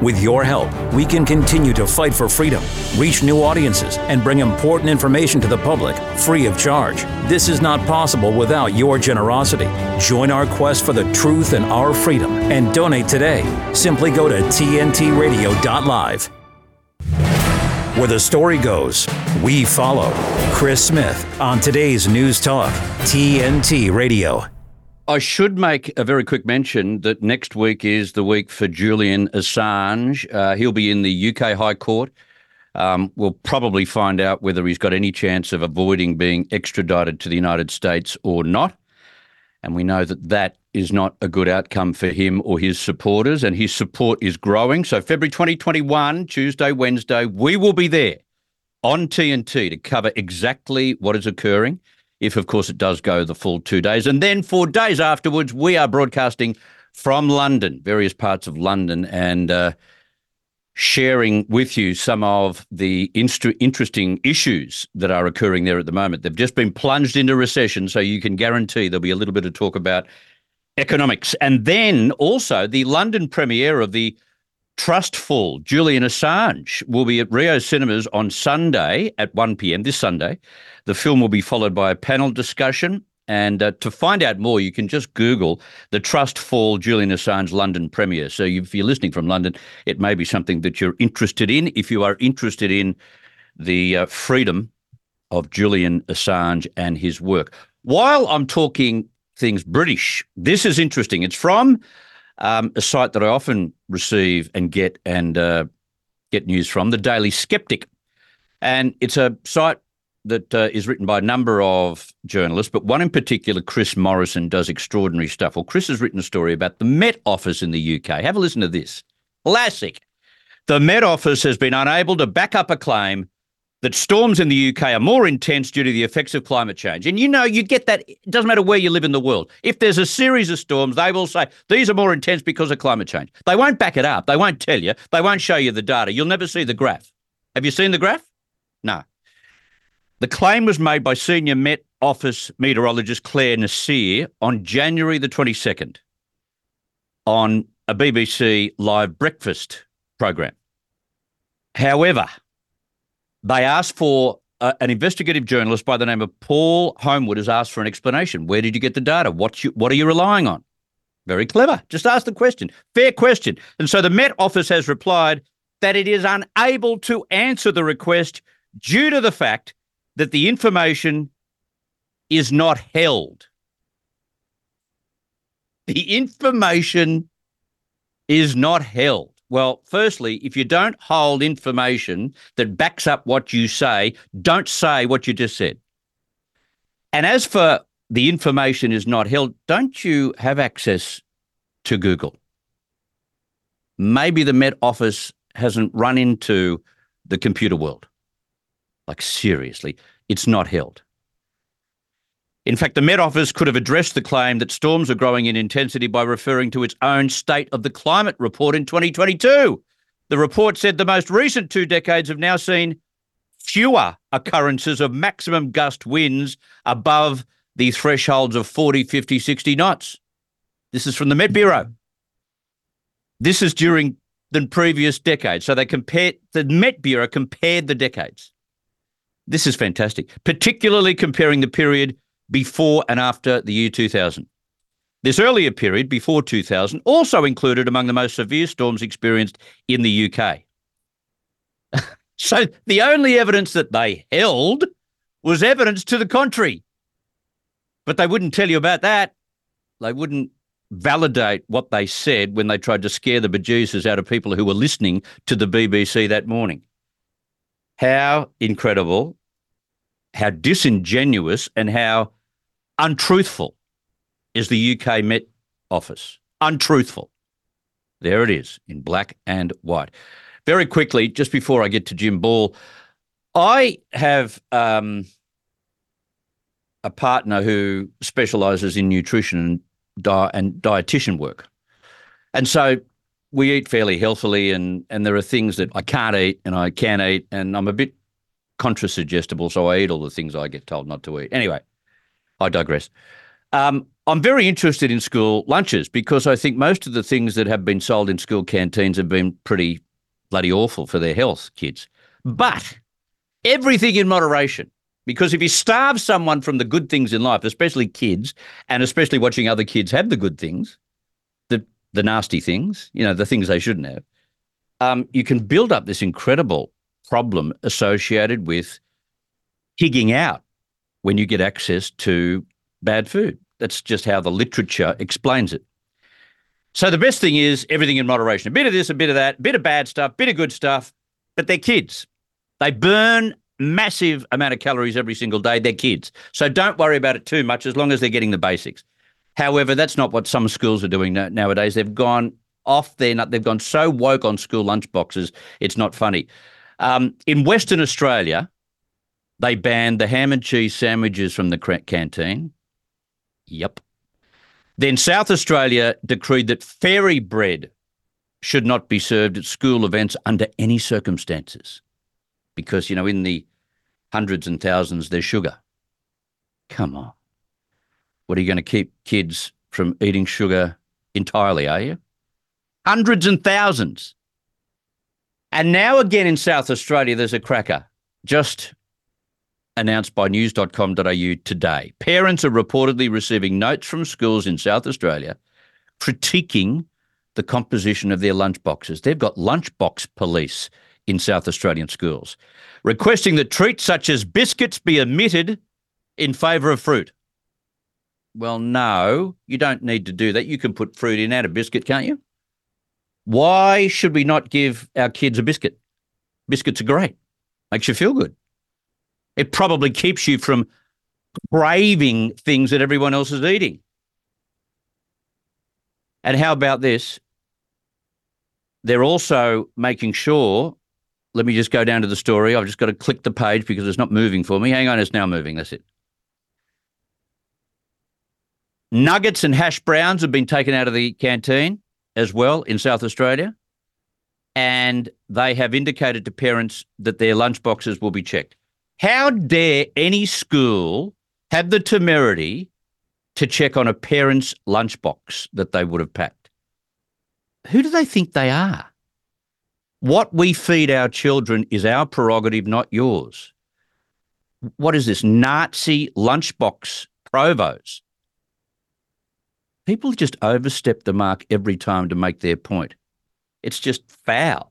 With your help, we can continue to fight for freedom, reach new audiences, and bring important information to the public free of charge. This is not possible without your generosity. Join our quest for the truth and our freedom and donate today. Simply go to tntradio.live. Where the story goes, we follow. Chris Smith on today's News Talk, TNT Radio. I should make a very quick mention that next week is the week for Julian Assange. Uh, he'll be in the UK High Court. Um, we'll probably find out whether he's got any chance of avoiding being extradited to the United States or not. And we know that that is not a good outcome for him or his supporters, and his support is growing. So, February 2021, Tuesday, Wednesday, we will be there on TNT to cover exactly what is occurring, if, of course, it does go the full two days. And then, four days afterwards, we are broadcasting from London, various parts of London, and uh, sharing with you some of the inst- interesting issues that are occurring there at the moment. They've just been plunged into recession, so you can guarantee there'll be a little bit of talk about economics. And then also the London premiere of the Trust Fall Julian Assange will be at Rio Cinemas on Sunday at 1 p.m. this Sunday. The film will be followed by a panel discussion and uh, to find out more, you can just Google the Trust Fall Julian Assange London premiere. So if you're listening from London, it may be something that you're interested in. If you are interested in the uh, freedom of Julian Assange and his work. While I'm talking things British, this is interesting. It's from um, a site that I often receive and get and uh, get news from, the Daily Skeptic. And it's a site that uh, is written by a number of journalists, but one in particular, Chris Morrison, does extraordinary stuff. Well, Chris has written a story about the Met Office in the UK. Have a listen to this. Classic. The Met Office has been unable to back up a claim that storms in the UK are more intense due to the effects of climate change. And you know, you get that, it doesn't matter where you live in the world. If there's a series of storms, they will say these are more intense because of climate change. They won't back it up. They won't tell you. They won't show you the data. You'll never see the graph. Have you seen the graph? No. The claim was made by senior Met Office meteorologist Claire Nasir on January the 22nd on a BBC live breakfast program. However, they asked for uh, an investigative journalist by the name of Paul Homewood has asked for an explanation. Where did you get the data? What you, what are you relying on? Very clever. Just ask the question. Fair question. And so the Met Office has replied that it is unable to answer the request due to the fact that the information is not held. The information is not held. Well, firstly, if you don't hold information that backs up what you say, don't say what you just said. And as for the information is not held, don't you have access to Google? Maybe the Met Office hasn't run into the computer world. Like, seriously, it's not held. In fact, the Met Office could have addressed the claim that storms are growing in intensity by referring to its own State of the Climate report in 2022. The report said the most recent two decades have now seen fewer occurrences of maximum gust winds above the thresholds of 40, 50, 60 knots. This is from the Met Bureau. This is during the previous decades. So they compared, the Met Bureau compared the decades. This is fantastic, particularly comparing the period before and after the year 2000. This earlier period, before 2000, also included among the most severe storms experienced in the UK. so the only evidence that they held was evidence to the contrary. But they wouldn't tell you about that. They wouldn't validate what they said when they tried to scare the bejesus out of people who were listening to the BBC that morning. How incredible how disingenuous and how untruthful is the UK Met Office. Untruthful. There it is in black and white. Very quickly, just before I get to Jim Ball, I have um, a partner who specialises in nutrition and, di- and dietitian work. And so we eat fairly healthily, and, and there are things that I can't eat and I can eat, and I'm a bit contrasuggestible, so I eat all the things I get told not to eat. Anyway, I digress. Um, I'm very interested in school lunches because I think most of the things that have been sold in school canteens have been pretty bloody awful for their health, kids. But everything in moderation. Because if you starve someone from the good things in life, especially kids, and especially watching other kids have the good things, the the nasty things, you know, the things they shouldn't have, um, you can build up this incredible problem associated with higging out when you get access to bad food. That's just how the literature explains it. So the best thing is everything in moderation. A bit of this, a bit of that, a bit of bad stuff, bit of good stuff. But they're kids. They burn massive amount of calories every single day. They're kids. So don't worry about it too much as long as they're getting the basics. However, that's not what some schools are doing nowadays. They've gone off their nut. They've gone so woke on school lunchboxes, it's not funny. Um, in Western Australia, they banned the ham and cheese sandwiches from the canteen. Yep. Then South Australia decreed that fairy bread should not be served at school events under any circumstances because, you know, in the hundreds and thousands, there's sugar. Come on. What are you going to keep kids from eating sugar entirely, are you? Hundreds and thousands. And now again in South Australia, there's a cracker. Just announced by news.com.au today. Parents are reportedly receiving notes from schools in South Australia critiquing the composition of their lunchboxes. They've got lunchbox police in South Australian schools, requesting that treats such as biscuits be omitted in favour of fruit. Well, no, you don't need to do that. You can put fruit in and a biscuit, can't you? Why should we not give our kids a biscuit? Biscuits are great. Makes you feel good. It probably keeps you from craving things that everyone else is eating. And how about this? They're also making sure. Let me just go down to the story. I've just got to click the page because it's not moving for me. Hang on, it's now moving. That's it. Nuggets and hash browns have been taken out of the canteen as well in South Australia. And they have indicated to parents that their lunchboxes will be checked. How dare any school have the temerity to check on a parent's lunchbox that they would have packed? Who do they think they are? What we feed our children is our prerogative, not yours. What is this Nazi lunchbox provos? People just overstep the mark every time to make their point. It's just foul.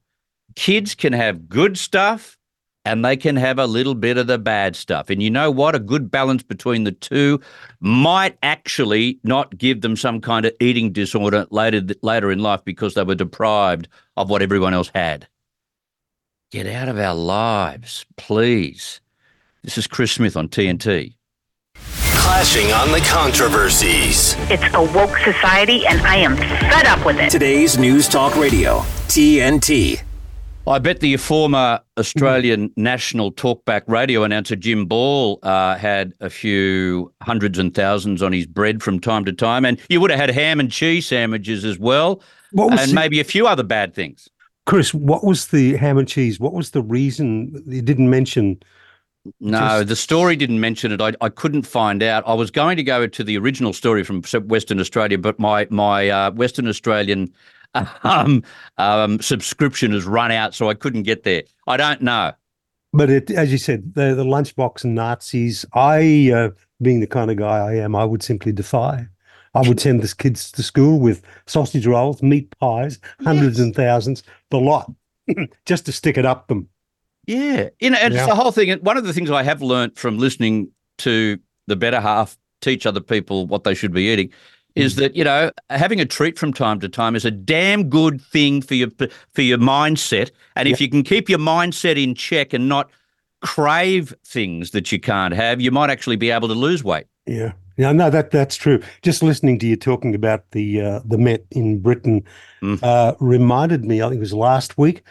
Kids can have good stuff and they can have a little bit of the bad stuff. And you know what? A good balance between the two might actually not give them some kind of eating disorder later later in life because they were deprived of what everyone else had. Get out of our lives, please. This is Chris Smith on TNT. Clashing on the controversies. It's a woke society, and I am fed up with it. Today's News Talk Radio, TNT. I bet the former Australian national talkback radio announcer Jim Ball uh, had a few hundreds and thousands on his bread from time to time, and you would have had ham and cheese sandwiches as well, and the, maybe a few other bad things. Chris, what was the ham and cheese? What was the reason you didn't mention? No, just... the story didn't mention it. I, I couldn't find out. I was going to go to the original story from Western Australia, but my my uh, Western Australian um, um, subscription has run out, so I couldn't get there. I don't know. But it, as you said, the, the lunchbox Nazis, I, uh, being the kind of guy I am, I would simply defy. I would send the kids to school with sausage rolls, meat pies, hundreds yes. and thousands, the lot, just to stick it up them. Yeah. You know, and yeah. it's the whole thing. And One of the things I have learnt from listening to the better half teach other people what they should be eating is mm. that you know having a treat from time to time is a damn good thing for your for your mindset and if you can keep your mindset in check and not crave things that you can't have you might actually be able to lose weight yeah yeah no that that's true just listening to you talking about the uh, the met in britain mm. uh, reminded me i think it was last week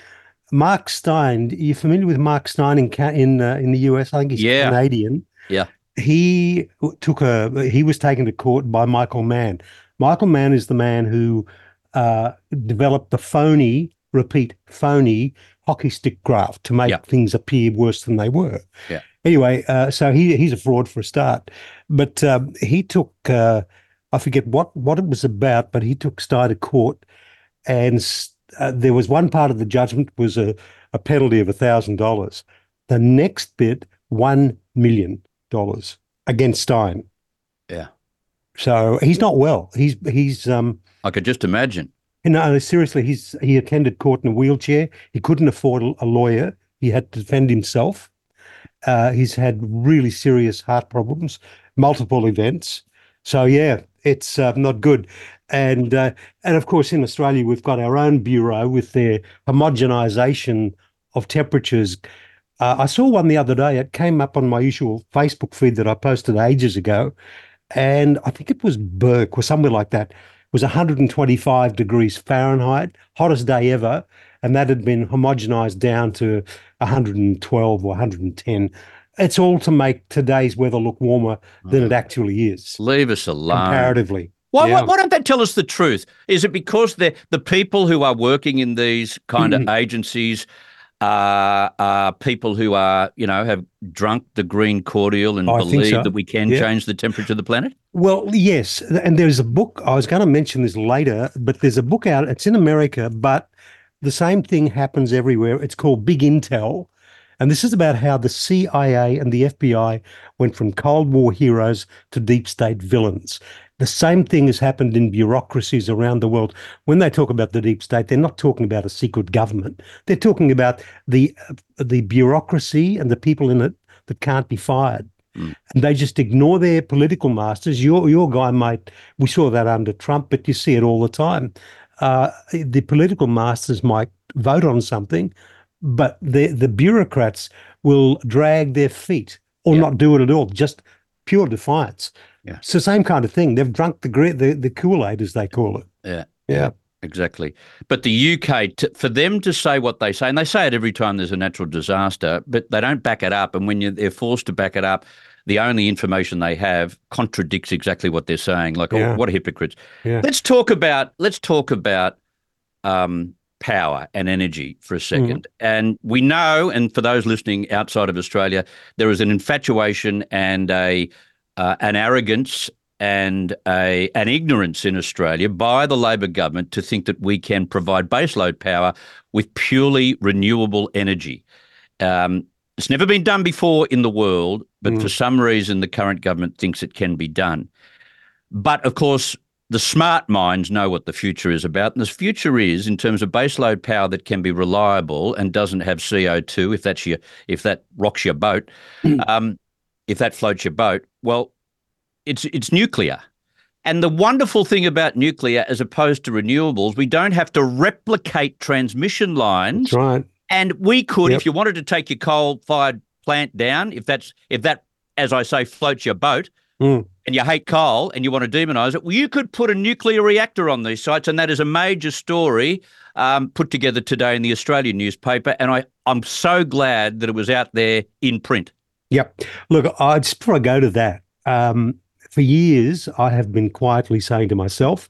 mark steyn are you familiar with mark Steyn in in uh, in the us i think he's yeah. canadian yeah he took a he was taken to court by Michael Mann. Michael Mann is the man who uh, developed the phony, repeat, phony hockey stick graph to make yeah. things appear worse than they were. Yeah. Anyway, uh, so he he's a fraud for a start, but um, he took. Uh, I forget what what it was about, but he took Steyn to court, and uh, there was one part of the judgment was a, a penalty of a thousand dollars. The next bit, one million dollars against Steyn. Yeah. So he's not well. He's he's um. I could just imagine. No, seriously, he's he attended court in a wheelchair. He couldn't afford a lawyer. He had to defend himself. Uh, he's had really serious heart problems, multiple events. So yeah, it's uh, not good. And uh, and of course, in Australia, we've got our own bureau with their homogenisation of temperatures. Uh, I saw one the other day. It came up on my usual Facebook feed that I posted ages ago, and I think it was Bourke or somewhere like that. It was 125 degrees Fahrenheit, hottest day ever, and that had been homogenized down to 112 or 110. It's all to make today's weather look warmer than it actually is. Leave us alone. Comparatively. Why, yeah. why, why, don't they tell us the truth? Is it because the the people who are working in these kind of agencies are, are people who are, you know, have drunk the green cordial and I believe so. that we can yeah. change the temperature of the planet? Well, yes. And there's a book, I was going to mention this later, but there's a book out, it's in America, but the same thing happens everywhere. It's called Big Intel. And this is about how the CIA and the FBI went from Cold War heroes to deep state villains. The same thing has happened in bureaucracies around the world. When they talk about the deep state, they're not talking about a secret government. They're talking about the the bureaucracy and the people in it that can't be fired. Mm. And they just ignore their political masters. Your your guy might we saw that under Trump, but you see it all the time. Uh, the political masters might vote on something, but the the bureaucrats will drag their feet or yeah. not do it at all. Just pure defiance. Yeah. It's the same kind of thing. They've drunk the the, the Kool Aid, as they call it. Yeah. Yeah. Exactly. But the UK, t- for them to say what they say, and they say it every time there's a natural disaster, but they don't back it up. And when they're forced to back it up, the only information they have contradicts exactly what they're saying. Like, oh, yeah. oh, what hypocrites! Yeah. Let's talk about let's talk about um, power and energy for a second. Mm. And we know, and for those listening outside of Australia, there is an infatuation and a uh, an arrogance and a an ignorance in Australia by the Labor government to think that we can provide baseload power with purely renewable energy. Um, it's never been done before in the world, but mm. for some reason the current government thinks it can be done. But of course, the smart minds know what the future is about. And the future is in terms of baseload power that can be reliable and doesn't have CO2 if that's your if that rocks your boat, mm. um, if that floats your boat. Well, it's it's nuclear. And the wonderful thing about nuclear, as opposed to renewables, we don't have to replicate transmission lines. That's right. And we could, yep. if you wanted to take your coal-fired plant down, if that's if that, as I say, floats your boat, mm. and you hate coal and you want to demonise it, well, you could put a nuclear reactor on these sites, and that is a major story um, put together today in the Australian newspaper. And I, I'm so glad that it was out there in print. Yep. Look, I just before I go to that, um, for years, I have been quietly saying to myself,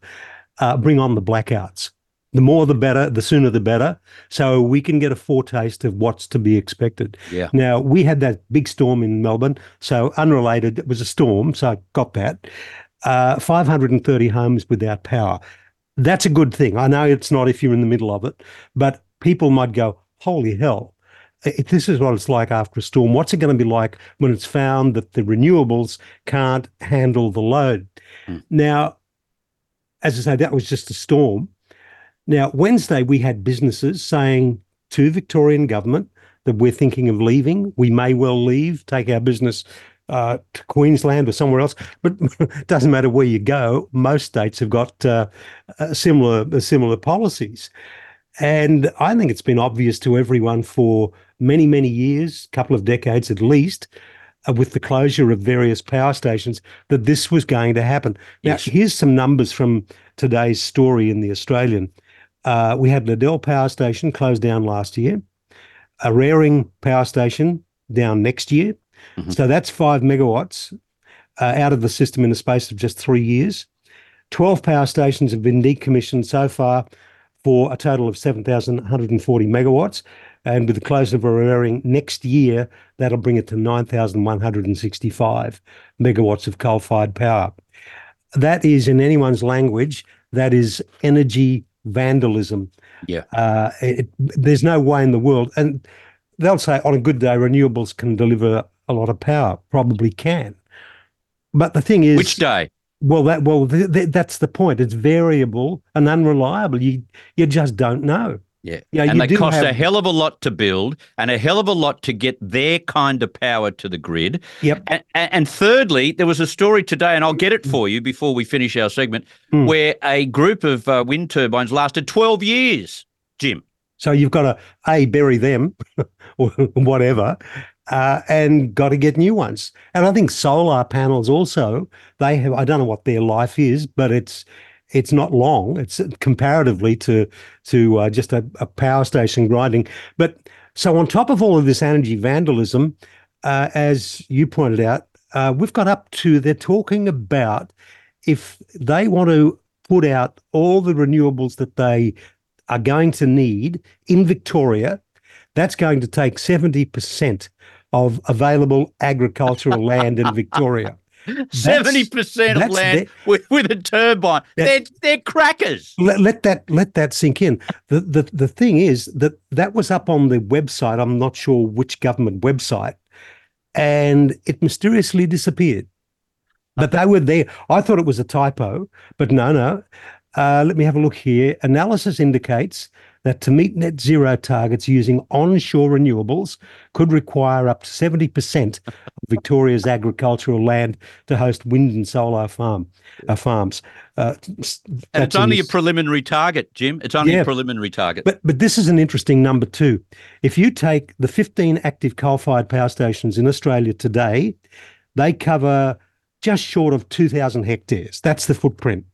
uh, bring on the blackouts. The more the better, the sooner the better. So we can get a foretaste of what's to be expected. Yeah. Now, we had that big storm in Melbourne. So unrelated, it was a storm. So I got that. Uh, 530 homes without power. That's a good thing. I know it's not if you're in the middle of it, but people might go, holy hell, if this is what it's like after a storm, what's it going to be like when it's found that the renewables can't handle the load? Mm. Now, as I say, that was just a storm. Now, Wednesday, we had businesses saying to Victorian government that we're thinking of leaving. We may well leave, take our business uh, to Queensland or somewhere else. But it doesn't matter where you go. Most states have got uh, similar similar policies. And I think it's been obvious to everyone for many, many years, couple of decades at least, uh, with the closure of various power stations, that this was going to happen. Now, yes. here's some numbers from today's story in the Australian. Uh, we had Liddell Power Station closed down last year, Eraring Power Station down next year. Mm-hmm. So that's five megawatts uh, out of the system in the space of just three years. 12 power stations have been decommissioned so far for a total of 7,140 megawatts. And with the close of Eraring next year, that'll bring it to 9,165 megawatts of coal fired power. that is in anyone's language, that is energy vandalism. Yeah. Uh, it, there's no way in the world, and they'll say on a good day, renewables can deliver a lot of power. Probably can, but the thing is, Which day? well, that well, th- th- that's the point. It's variable and unreliable. You you just don't know. Yeah. Yeah, and they cost a hell of a lot to build and a hell of a lot to get their kind of power to the grid. Yep. And, and thirdly, there was a story today, and I'll get it for you before we finish our segment, Hmm. where a group of uh, wind turbines lasted 12 years, Jim. So you've got to a bury them or whatever, uh, and got to get new ones. And I think solar panels also they have. I don't know what their life is, but it's it's not long. It's comparatively to to uh, just a, a power station grinding. But so on top of all of this energy vandalism, uh, as you pointed out, uh, we've got up to they're talking about if they want to put out all the renewables that they are going to need in Victoria, that's going to take 70% of available agricultural land in Victoria. Seventy percent of land the- with, with a turbine. They're they're crackers. Let, let that let that sink in. The, the the thing is that that was up on the website. I'm not sure which government website, and it mysteriously disappeared. But they were there. I thought it was a typo, but no, no. Uh, let me have a look here. Analysis indicates that to meet net zero targets using onshore renewables could require up to 70% of Victoria's agricultural land to host wind and solar farm uh, farms. Uh, And it's only a preliminary target, Jim. It's only Yeah. a preliminary target. but but this is an interesting number too. If you take the 15 active coal-fired power stations in Australia today, they cover just short of 2,000 hectares. That's the footprint.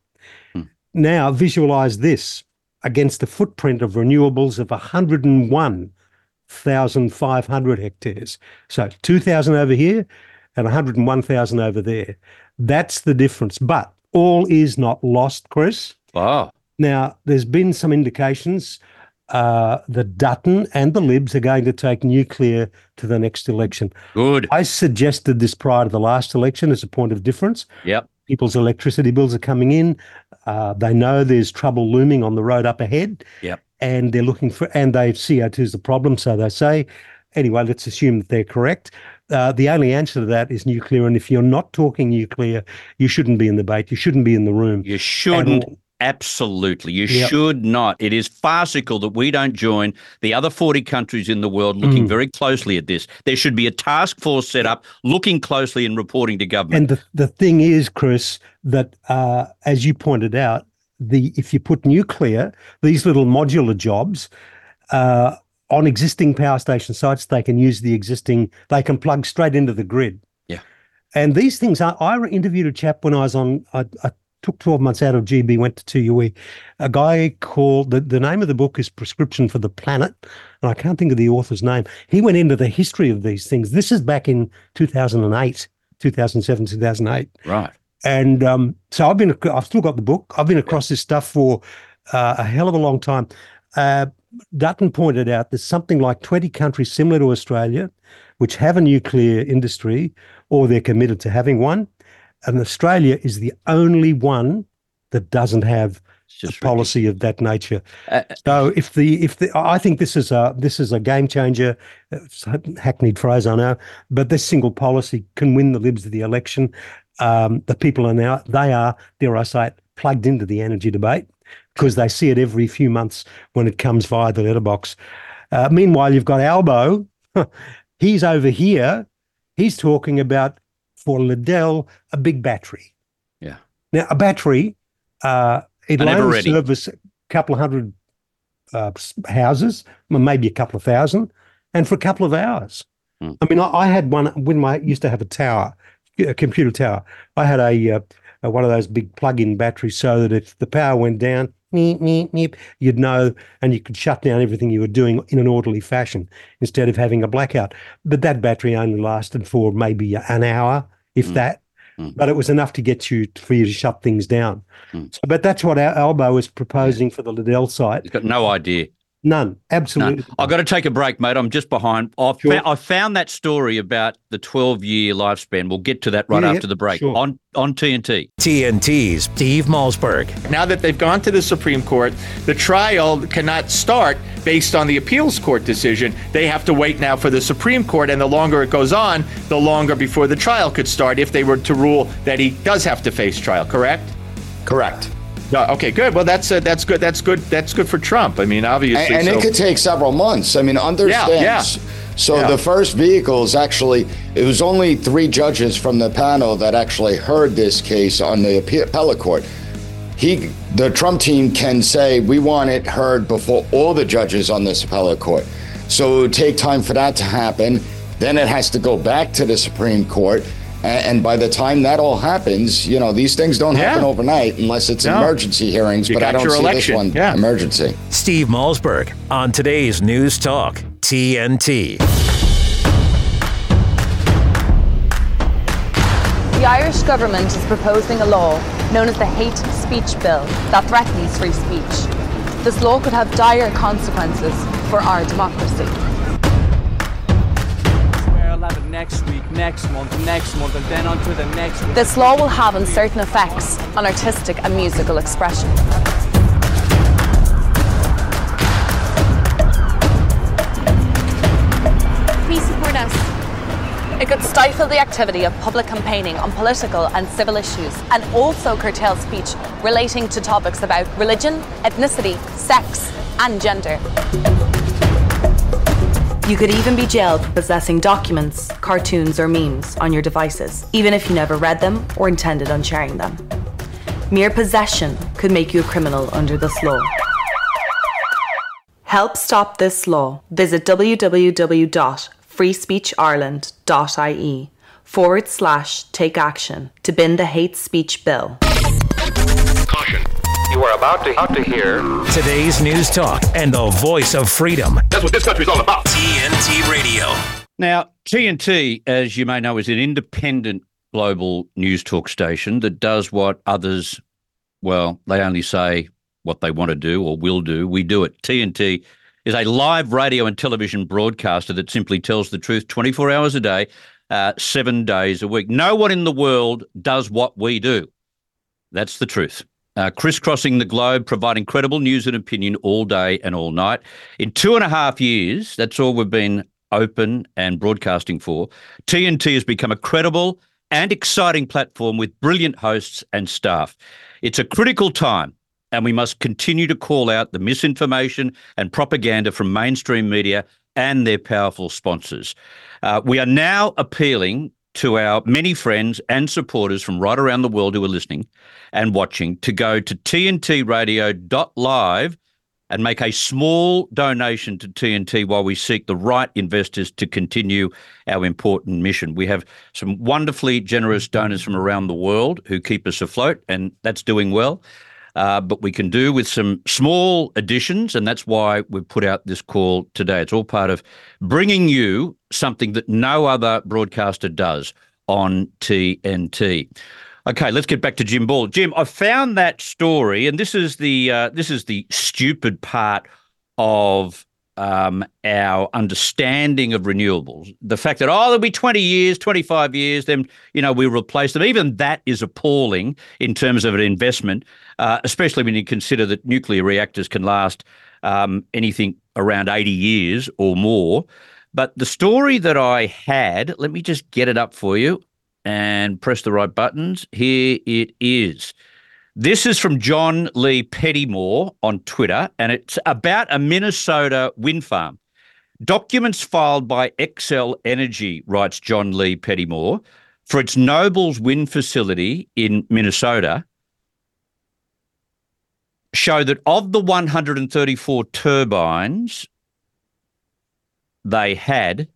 Now visualize this against the footprint of renewables of 101,500 hectares. So 2,000 over here and 101,000 over there. That's the difference. But all is not lost, Chris. oh, Now, there's been some indications uh, that Dutton and the Libs are going to take nuclear to the next election. good. I suggested this prior to the last election as a point of difference. Yep. People's electricity bills are coming in. Uh, they know there's trouble looming on the road up ahead. Yep. And they're looking for, and they CO2 is the problem, so they say. Anyway, let's assume that they're correct. Uh, the only answer to that is nuclear. And if you're not talking nuclear, you shouldn't be in the debate. You shouldn't be in the room. You shouldn't. Absolutely. You Yep. should not. It is farcical that we don't join the other 40 countries in the world looking Mm. very closely at this. There should be a task force set up looking closely and reporting to government. And the, the thing is, Chris, that uh, as you pointed out, the if you put nuclear, these little modular jobs uh, on existing power station sites, they can use the existing, they can plug straight into the grid. Yeah. And these things, I, I interviewed a chap when I was on, I, I took 12 months out of GB, went to 2UE. A guy called, the, the name of the book is Prescription for the Planet. And I can't think of the author's name. He went into the history of these things. This is back in 2008, 2007, 2008. right. And um, so I've been, I've still got the book. I've been across this stuff for uh, a hell of a long time. Uh, Dutton pointed out there's something like 20 countries similar to Australia, which have a nuclear industry or they're committed to having one. And Australia is the only one that doesn't have a policy of that nature. Uh, So if the if the I think this is a this is a game changer. It's a hackneyed phrase, I know, but this single policy can win the Libs of the election. Um, the people are now they are dare I say it plugged into the energy debate because they see it every few months when it comes via the letterbox. Uh, meanwhile, you've got Albo. He's over here. He's talking about for Liddell a big battery. Yeah. Now a battery, uh, it'll only service a couple of hundred uh, houses, maybe a couple of thousand, and for a couple of hours. Hmm. I mean, I, I had one when I used to have a tower, a computer tower. I had a, uh, a one of those big plug-in batteries, so that if the power went down, meep, meep, meep, you'd know, and you could shut down everything you were doing in an orderly fashion instead of having a blackout. But that battery only lasted for maybe an hour, if Hmm. that. Hmm. But it was enough to get you for you to shut things down. Hmm. So, but that's what our Albo is proposing for the Liddell site. He's got no idea. None. Absolutely. None. I've got to take a break, mate. I'm just behind. I've Sure. I found that story about the 12 year lifespan. We'll get to that right Yeah, after the break sure. on, on TNT. TNT's Steve Malzberg. Now that they've gone to the Supreme Court, the trial cannot start based on the appeals court decision. They have to wait now for the Supreme Court, and the longer it goes on, the longer before the trial could start if they were to rule that he does have to face trial, correct? Correct. No, okay, good. Well, that's uh, that's good. That's good. That's good for Trump. I mean, obviously. And, and so- it could take several months. I mean, understand. yeah. yeah. So Yeah. the first vehicle is actually it was only three judges from the panel that actually heard this case on the appellate court. He, the Trump team, can say we want it heard before all the judges on this appellate court. So it would take time for that to happen. Then it has to go back to the Supreme Court. A- And by the time that all happens, you know, these things don't Yeah. happen overnight unless it's No. emergency hearings. You but I don't see election. this one Yeah. emergency. Steve Malzberg on today's News Talk TNT. The Irish government is proposing a law known as the Hate Speech Bill that threatens free speech. This law could have dire consequences for our democracy. We're allowed it next week, next month, next month, and then on to the next one. This law will have uncertain effects on artistic and musical expression. Please support us. It could stifle the activity of public campaigning on political and civil issues and also curtail speech relating to topics about religion, ethnicity, sex, and gender. You could even be jailed for possessing documents, cartoons, or memes on your devices, even if you never read them or intended on sharing them. Mere possession could make you a criminal under this law. Help stop this law. Visit www.freespeechireland.ie forward slash take action to bin the hate speech bill. Caution. You are about to, about to hear. Today's News Talk and the voice of freedom. That's what this country's all about. TNT Radio. Now, TNT, as you may know, is an independent global news talk station that does what others, well, they only say what they want to do or will do. We do it. TNT is a live radio and television broadcaster that simply tells the truth 24 hours a day, uh, seven days a week. No one in the world does what we do. That's the truth. Uh, crisscrossing the globe, providing credible news and opinion all day and all night. In two and a half years, that's all we've been open and broadcasting for. TNT has become a credible and exciting platform with brilliant hosts and staff. It's a critical time, and we must continue to call out the misinformation and propaganda from mainstream media and their powerful sponsors. Uh, we are now appealing to our many friends and supporters from right around the world who are listening and watching to go to tntradio.live and make a small donation to TNT while we seek the right investors to continue our important mission. We have some wonderfully generous donors from around the world who keep us afloat, and that's doing well. Uh, but we can do with some small additions, and that's why we've put out this call today. It's all part of bringing you something that no other broadcaster does on TNT. Okay, let's get back to Jim Ball. Jim, I found that story, and this is the uh, this is the stupid part of um, our understanding of renewables. The fact that oh, there'll be twenty years, twenty five years, then you know we replace them. Even that is appalling in terms of an investment, uh, especially when you consider that nuclear reactors can last um, anything around eighty years or more. But the story that I had, let me just get it up for you and press the right buttons. Here it is. This is from John Lee Pettymore on Twitter, and it's about a Minnesota wind farm. Documents filed by Xcel Energy, writes John Lee Pettymore, for its Nobles wind facility in Minnesota show that of the 134 turbines they had,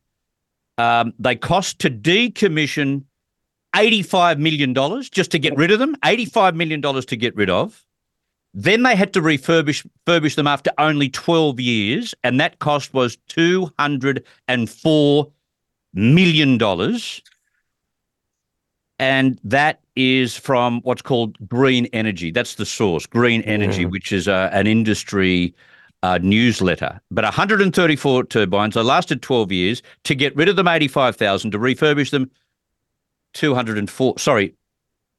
um, they cost to decommission $85 million just to get rid of them, $85 million to get rid of. Then they had to refurbish refurbish them after only 12 years, and that cost was $204 million. And that is from what's called green energy. That's the source, green energy, which is uh, an industry uh, newsletter. But 134 turbines. They lasted 12 years. To get rid of them, 85,000. To refurbish them, 204. Sorry,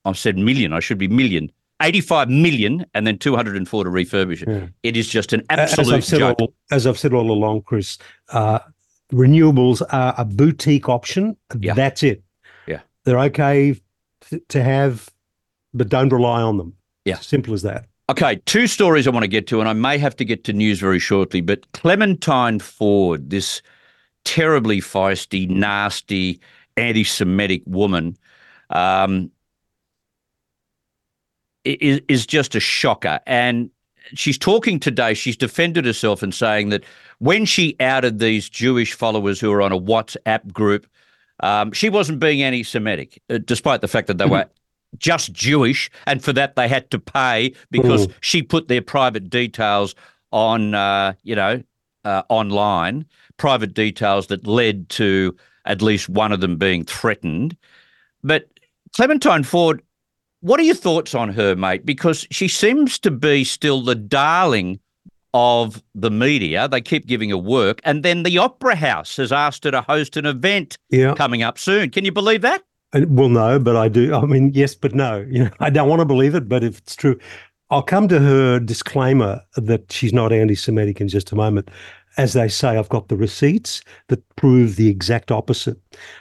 I said million. I should be million. 85 million and then 204 to refurbish it. Yeah. It is just an as absolute I've said joke. all, as I've said all along, Chris, uh, renewables are a boutique option. Yeah. That's it. Yeah. They're okay to have, but don't rely on them. Yeah. Simple as that. Okay, two stories I want to get to, and I may have to get to news very shortly. But Clementine Ford, this terribly feisty, nasty, anti Semitic woman, um, is, is just a shocker. And she's talking today, she's defended herself and saying that when she outed these Jewish followers who were on a WhatsApp group, um, she wasn't being anti Semitic, uh, despite the fact that they were just Jewish, and for that they had to pay because Mm. she put their private details on, uh, you know, uh, online, private details that led to at least one of them being threatened. But Clementine Ford, what are your thoughts on her, mate? Because she seems to be still the darling of the media. They keep giving her work, and then the Opera House has asked her to host an event Yeah. coming up soon. Can you believe that? And, well, no, but I do. I mean, yes, but no. You know, I don't want to believe it, but if it's true, I'll come to her disclaimer that she's not anti-Semitic in just a moment. As they say, I've got the receipts that prove the exact opposite.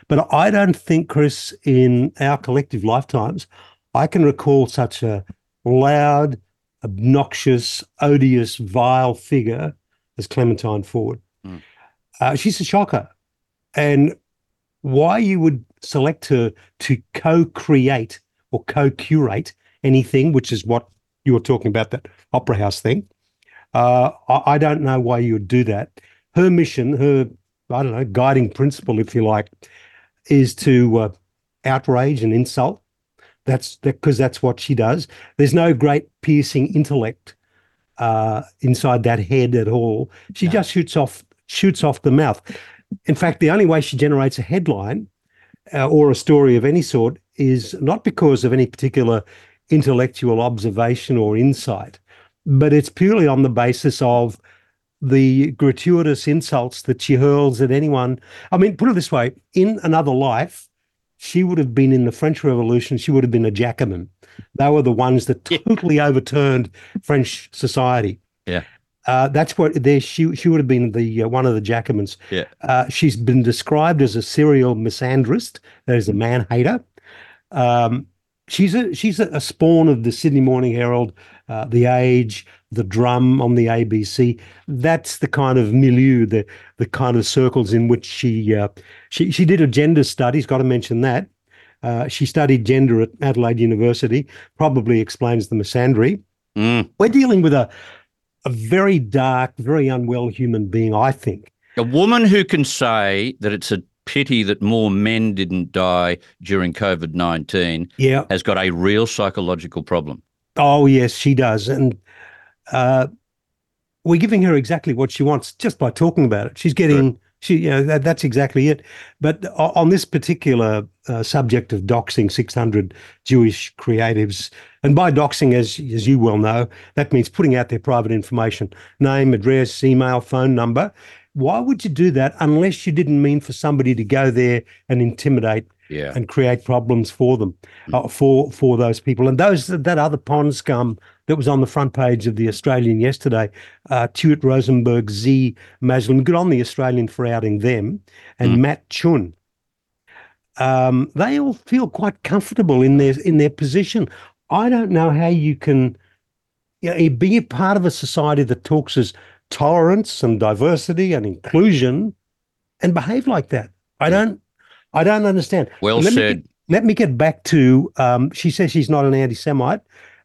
But I don't think, Chris, in our collective lifetimes, I can recall such a loud, obnoxious, odious, vile figure as Clementine Ford. Mm. Uh, she's a shocker. And why you would select her to co-create or co-curate anything, which is what you were talking about, that opera house thing. Uh, I, don't know why you would do that. Her mission, her, I don't know, guiding principle, if you like, is to uh, outrage and insult. That's because that's what she does. There's no great piercing intellect uh, inside that head at all. She just shoots off shoots off the mouth. In fact, the only way she generates a headline uh, or a story of any sort is not because of any particular intellectual observation or insight, but it's purely on the basis of the gratuitous insults that she hurls at anyone. I mean, put it this way in another life, she would have been in the French Revolution, she would have been a Jacobin. They were the ones that totally overturned French society. Yeah. Uh, that's what there she she would have been the uh, one of the Jacobins. Yeah. Uh, she's been described as a serial misandrist, that is a man hater. Um, she's a she's a, a spawn of the Sydney Morning Herald, uh, the Age, the Drum on the ABC. That's the kind of milieu, the the kind of circles in which she uh, she she did a gender studies. Got to mention that. Uh, she studied gender at Adelaide University. Probably explains the misandry. Mm. We're dealing with a a very dark, very unwell human being. I think. A woman who can say that it's a pity that more men didn't die during COVID 19 Yeah. has got a real psychological problem. Oh yes, she does, and uh, we're giving her exactly what she wants just by talking about it. She's getting she, you know, that, that's exactly it. But on this particular uh, subject of doxing 600 Jewish creatives, and by doxing, as as you well know, that means putting out their private information, name, address, email, phone number. Why would you do that unless you didn't mean for somebody to go there and intimidate Yeah. and create problems for them, uh, for for those people. And those that other pond scum that was on the front page of the Australian yesterday, uh, Tuit Rosenberg, Z Maslim, good on the Australian for outing them, and Matt Chun. Um, they all feel quite comfortable in their in their position. I don't know how you can you know, be a part of a society that talks as tolerance and diversity and inclusion and behave like that. I don't I don't understand. Well Let me said. get- let me get back to um, she says she's not an anti-Semite.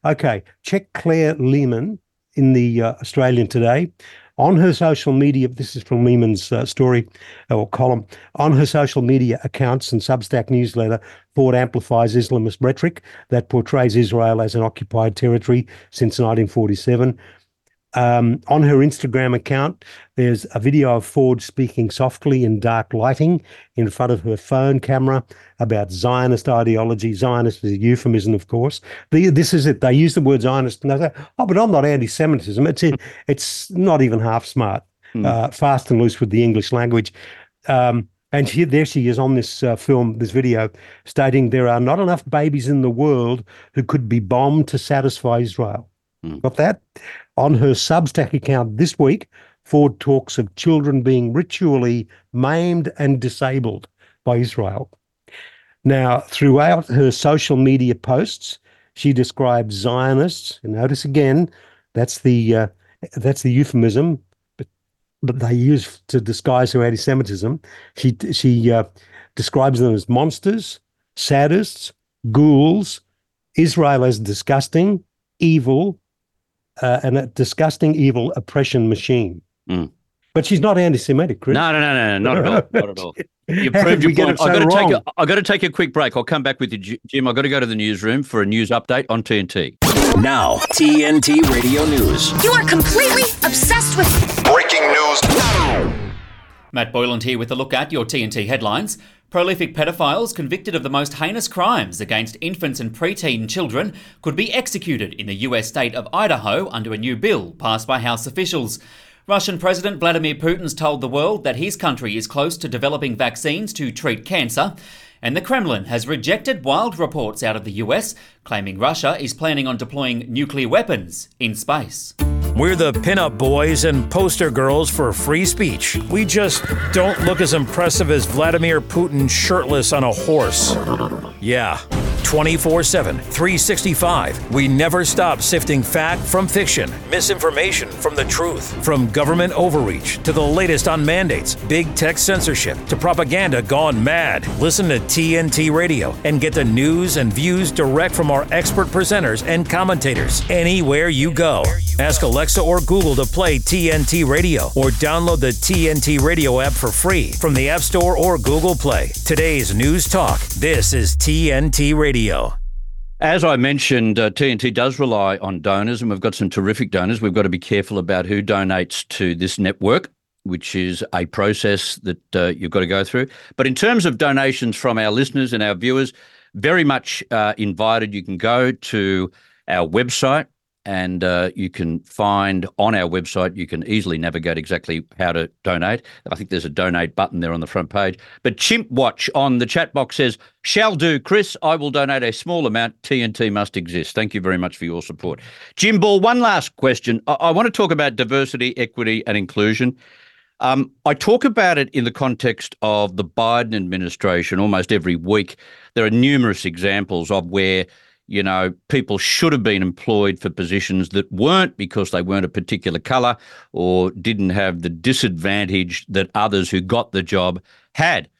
Okay, check Claire Lehmann in the uh, Australian today. On her social media, this is from Lehmann's uh, story or column. On her social media accounts and Substack newsletter, Ford amplifies Islamist rhetoric that portrays Israel as an occupied territory since 1947. Um, on her Instagram account, there's a video of Ford speaking softly in dark lighting in front of her phone camera about Zionist ideology. Zionist is a euphemism, of course. The, this is it. They use the word Zionist and they say, "Oh, but I'm not anti-Semitism." It's it, it's not even half smart. Hmm. Uh, fast and loose with the English language. Um, and she, there she is on this uh, film, this video, stating there are not enough babies in the world who could be bombed to satisfy Israel. Got that? On her Substack account this week, Ford talks of children being ritually maimed and disabled by Israel. Now, throughout her social media posts, she describes Zionists. And notice again, that's the uh, that's the euphemism, but they use to disguise her anti-Semitism. She she uh, describes them as monsters, sadists, ghouls, Israel as disgusting, evil, uh, and a disgusting, evil oppression machine. Mm. But she's not anti-Semitic, Chris. No, no, no, no, not at all. Not at all. You How proved we your get point. it I've so got to take wrong? a, I've got to take a quick break. I'll come back with you, Jim. I've got to go to the newsroom for a news update on TNT. Now, TNT Radio News. You are completely obsessed with Breaking news. Matt Boyland here with a look at your TNT headlines. Prolific pedophiles convicted of the most heinous crimes against infants and preteen children could be executed in the US state of Idaho under a new bill passed by House officials. Russian President Vladimir Putin's told the world that his country is close to developing vaccines to treat cancer. And the Kremlin has rejected wild reports out of the US claiming Russia is planning on deploying nuclear weapons in space. We're the pinup boys and poster girls for free speech. We just don't look as impressive as Vladimir Putin shirtless on a horse. Yeah. 24 7, 365. We never stop sifting fact from fiction, misinformation from the truth, from government overreach to the latest on mandates, big tech censorship to propaganda gone mad. Listen to TNT Radio and get the news and views direct from our expert presenters and commentators anywhere you go. Ask Alexa or Google to play TNT Radio or download the TNT Radio app for free from the App Store or Google Play. Today's News Talk. This is TNT Radio. As I mentioned, uh, TNT does rely on donors, and we've got some terrific donors. We've got to be careful about who donates to this network, which is a process that uh, you've got to go through. But in terms of donations from our listeners and our viewers, very much uh, invited. You can go to our website and uh, you can find on our website, you can easily navigate exactly how to donate. I think there's a donate button there on the front page. But Chimp Watch on the chat box says, Shall do, Chris. I will donate a small amount. TNT must exist. Thank you very much for your support. Jim Ball, one last question. I, I want to talk about diversity, equity, and inclusion. Um, I talk about it in the context of the Biden administration almost every week. There are numerous examples of where you know, people should have been employed for positions that weren't because they weren't a particular colour or didn't have the disadvantage that others who got the job had.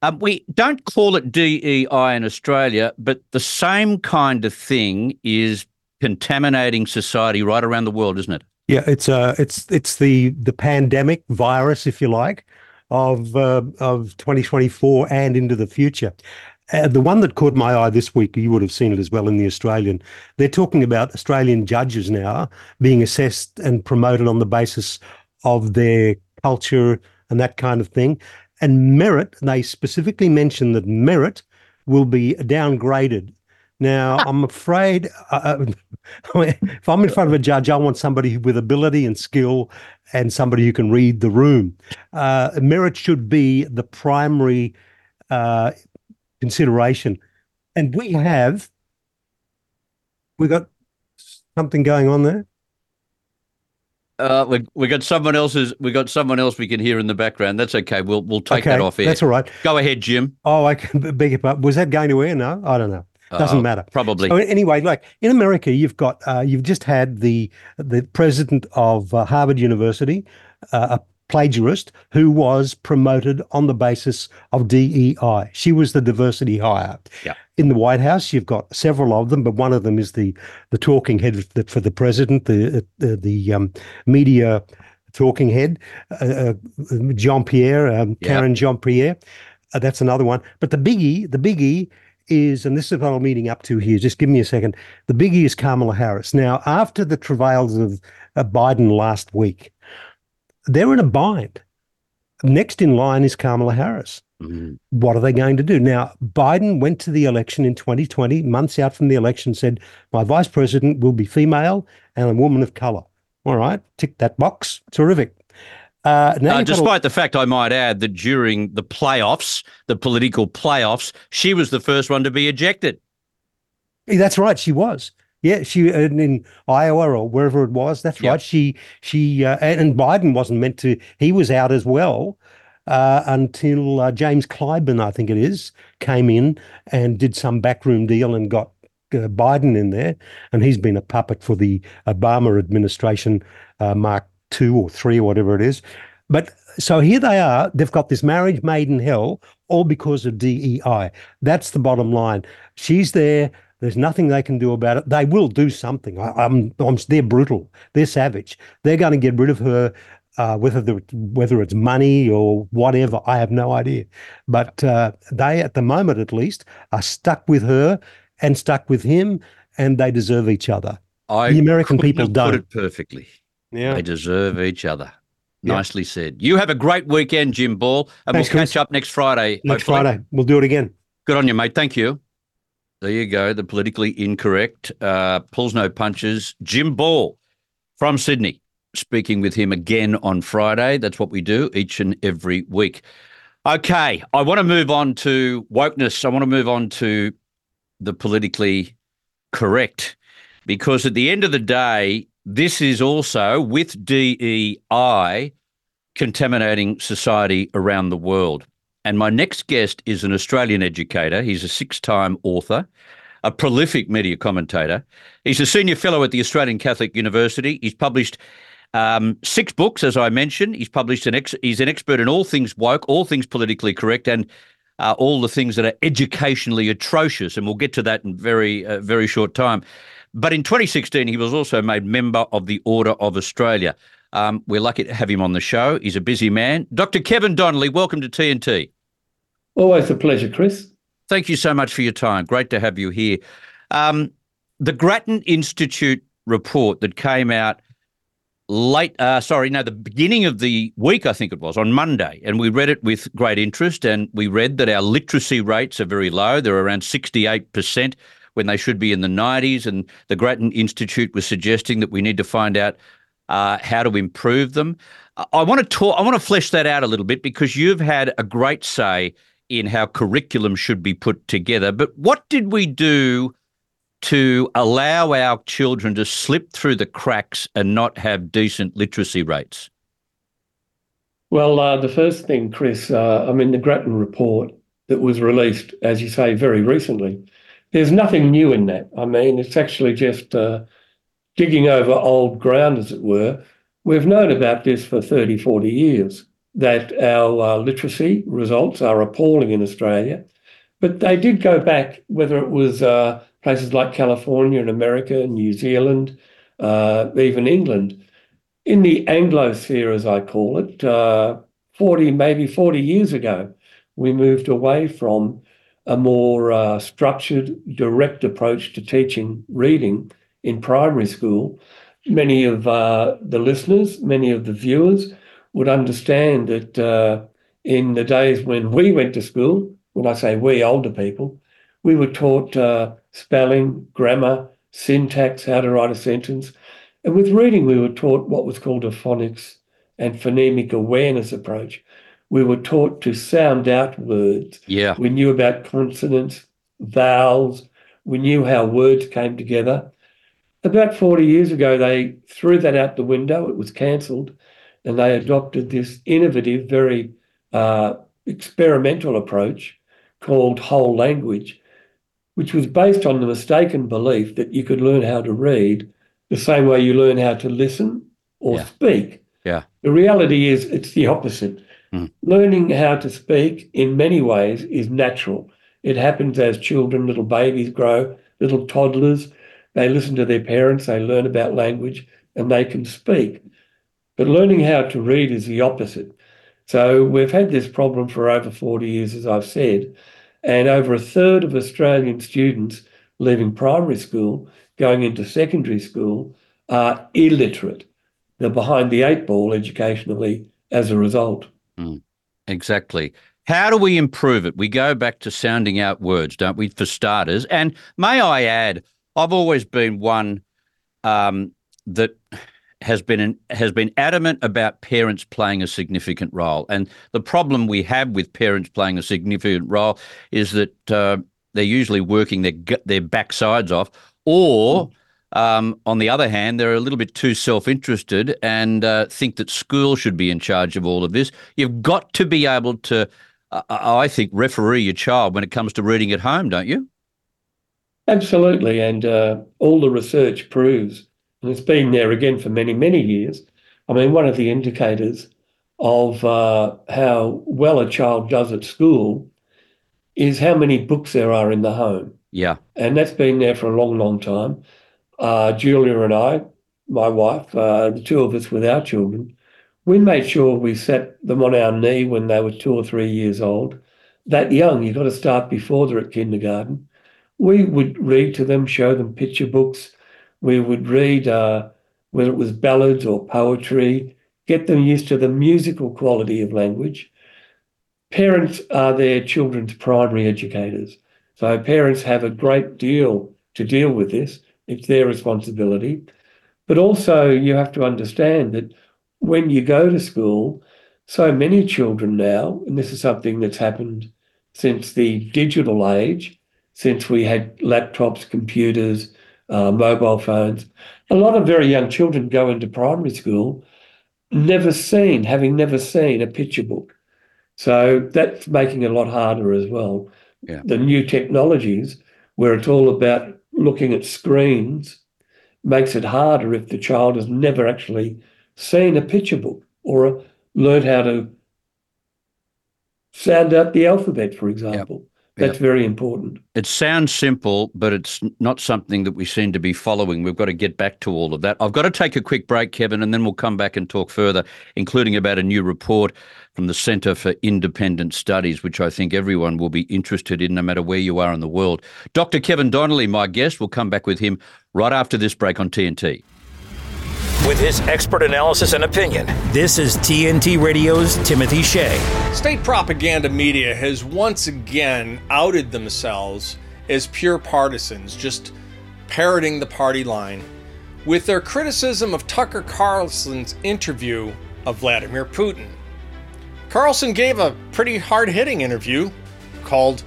Um, we don't call it DEI in Australia, but the same kind of thing is contaminating society right around the world, isn't it? Yeah, it's uh, it's it's the the pandemic virus, if you like, of uh, of 2024 and into the future. Uh, the one that caught my eye this week, you would have seen it as well in the Australian. They're talking about Australian judges now being assessed and promoted on the basis of their culture and that kind of thing. And merit, they specifically mention that merit will be downgraded. Now, I'm afraid uh, if I'm in front of a judge, I want somebody with ability and skill and somebody who can read the room. Uh, merit should be the primary uh, consideration. And we have, we got something going on there. Uh, we we got someone else's. We got someone else we can hear in the background. That's okay. We'll we'll take Okay, that off air. that's all right. Go ahead, Jim. Oh, I can beg your pardon. Was that going to air? No, I don't know. Doesn't Uh, matter. probably. So anyway, like in America, you've got uh, you've just had the the president of uh, Harvard University, uh, a plagiarist who was promoted on the basis of DEI. She was the diversity hire. Yeah. In the White House, you've got several of them, but one of them is the the talking head for the, president, the the, the um, media talking head, uh, Jean Pierre, um, Yeah. Karen Jean Pierre. Uh, that's another one. But the biggie, the biggie is, and this is what I'm leading up to here. Just give me a second. The biggie is Kamala Harris. Now, after the travails of uh, Biden last week, they're in a bind. Next in line is Kamala Harris. Mm-hmm. What are they going to do? Now, Biden went to the election in 2020, months out from the election, said, My vice president will be female and a woman of color. All right, tick that box. Terrific. Uh, now Uh, you've a- despite the fact, I might add, that during the playoffs, the political playoffs, she was the first one to be ejected. That's right. She was. Yeah, she in, in Iowa or wherever it was. That's right. She she uh, and, and Biden wasn't meant to. He was out as well uh, until uh, James Clyburn, I think it is, came in and did some backroom deal and got uh, Biden in there, and he's been a puppet for the Obama administration, uh, Mark two or three or whatever it is. But so here they are. They've got this marriage made in hell, all because of DEI. That's the bottom line. She's there. There's nothing they can do about it. They will do something. I, I'm, I'm, they're brutal. They're savage. They're going to get rid of her, uh, whether the, whether it's money or whatever. I have no idea. But uh, they, at the moment at least, are stuck with her and stuck with him, and they deserve each other. I the American people have don't. Put it perfectly. Yeah. They deserve each other. Yeah. Nicely said. You have a great weekend, Jim Ball, and Thanks, we'll Chris. catch up next Friday. Next hopefully. Friday, we'll do it again. Good on you, mate. Thank you. There you go. The politically incorrect uh, pulls no punches. Jim Ball from Sydney. Speaking with him again on Friday. That's what we do each and every week. Okay, I want to move on to wokeness. I want to move on to the politically correct because at the end of the day, this is also with DEI contaminating society around the world. And my next guest is an Australian educator. He's a six time author, a prolific media commentator. He's a senior fellow at the Australian Catholic University. He's published um, six books, as I mentioned. He's published an ex- he's an expert in all things woke, all things politically correct, and uh, all the things that are educationally atrocious. And we'll get to that in very uh, very short time. But in 2016, he was also made member of the Order of Australia. Um, we're lucky to have him on the show. He's a busy man. Dr. Kevin Donnelly, welcome to TNT. Always a pleasure, Chris. Thank you so much for your time. Great to have you here. Um, the Grattan Institute report that came out late, uh, sorry, no, the beginning of the week, I think it was, on Monday, and we read it with great interest. And we read that our literacy rates are very low. They're around 68% when they should be in the 90s. And the Grattan Institute was suggesting that we need to find out uh, how to improve them. I- I want to talk. I want to flesh that out a little bit because you've had a great say in how curriculum should be put together. But what did we do to allow our children to slip through the cracks and not have decent literacy rates? Well, uh, the first thing, Chris, uh, I mean, the Grattan report that was released, as you say, very recently, there's nothing new in that. I mean, it's actually just uh, digging over old ground, as it were. We've known about this for 30, 40 years, that our uh, literacy results are appalling in Australia. But they did go back, whether it was uh, places like California and America, New Zealand, uh, even England, in the Anglosphere, as I call it, uh, 40, maybe 40 years ago, we moved away from a more uh, structured, direct approach to teaching reading in primary school. Many of uh, the listeners, many of the viewers would understand that uh, in the days when we went to school, when I say we, older people, we were taught uh, spelling, grammar, syntax, how to write a sentence. And with reading, we were taught what was called a phonics and phonemic awareness approach. We were taught to sound out words. Yeah. We knew about consonants, vowels. We knew how words came together. About 40 years ago, they threw that out the window. It was cancelled. And they adopted this innovative, very uh, experimental approach called whole language, which was based on the mistaken belief that you could learn how to read the same way you learn how to listen or Yeah. speak. Yeah. The reality is it's the opposite. Mm. Learning how to speak in many ways is natural. It happens as children, little babies grow, little toddlers. They listen to their parents, they learn about language, and they can speak. But learning how to read is the opposite. So we've had this problem for over 40 years, as I've said. And over a third of Australian students leaving primary school, going into secondary school, are illiterate. They're behind the eight ball educationally as a result. Mm, exactly. How do we improve it? We go back to sounding out words, don't we, for starters? And may I add, I've always been one um, that has been an, has been adamant about parents playing a significant role. And the problem we have with parents playing a significant role is that uh, they're usually working their their backsides off, or um, on the other hand, they're a little bit too self interested and uh, think that school should be in charge of all of this. You've got to be able to, uh, I think, referee your child when it comes to reading at home, don't you? Absolutely. And uh, all the research proves, and it's been there again for many, many years. I mean, one of the indicators of uh, how well a child does at school is how many books there are in the home. Yeah. And that's been there for a long, long time. Uh, Julia and I, my wife, uh, the two of us with our children, we made sure we set them on our knee when they were two or three years old. That young, you've got to start before they're at kindergarten we would read to them, show them picture books. We would read uh, whether it was ballads or poetry, get them used to the musical quality of language. Parents are their children's primary educators. So parents have a great deal to deal with this. It's their responsibility. But also, you have to understand that when you go to school, so many children now, and this is something that's happened since the digital age, since we had laptops, computers, uh, mobile phones. A lot of very young children go into primary school never seen, having never seen a picture book. So that's making it a lot harder as well. Yeah. The new technologies, where it's all about looking at screens, makes it harder if the child has never actually seen a picture book or learned how to sound out the alphabet, for example. That's yep. very important. It sounds simple, but it's not something that we seem to be following. We've got to get back to all of that. I've got to take a quick break, Kevin, and then we'll come back and talk further, including about a new report from the Centre for Independent Studies, which I think everyone will be interested in, no matter where you are in the world. Dr. Kevin Donnelly, my guest, we'll come back with him right after this break on TNT. With his expert analysis and opinion, this is TNT Radio's Timothy Shea. State propaganda media has once again outed themselves as pure partisans, just parroting the party line, with their criticism of Tucker Carlson's interview of Vladimir Putin. Carlson gave a pretty hard hitting interview, called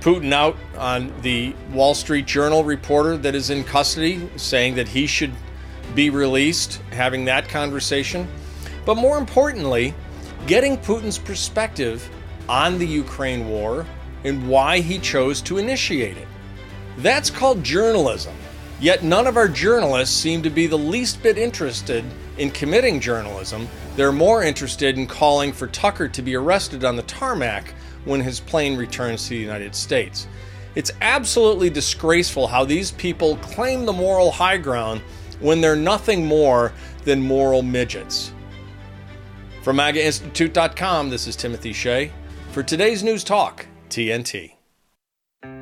Putin out on the Wall Street Journal reporter that is in custody, saying that he should be released, having that conversation. But more importantly, getting Putin's perspective on the Ukraine war and why he chose to initiate it. That's called journalism. Yet none of our journalists seem to be the least bit interested in committing journalism. They're more interested in calling for Tucker to be arrested on the tarmac when his plane returns to the United States. It's absolutely disgraceful how these people claim the moral high ground when they're nothing more than moral midgets. From MAGAInstitute.com, this is Timothy Shea. For today's News Talk, TNT.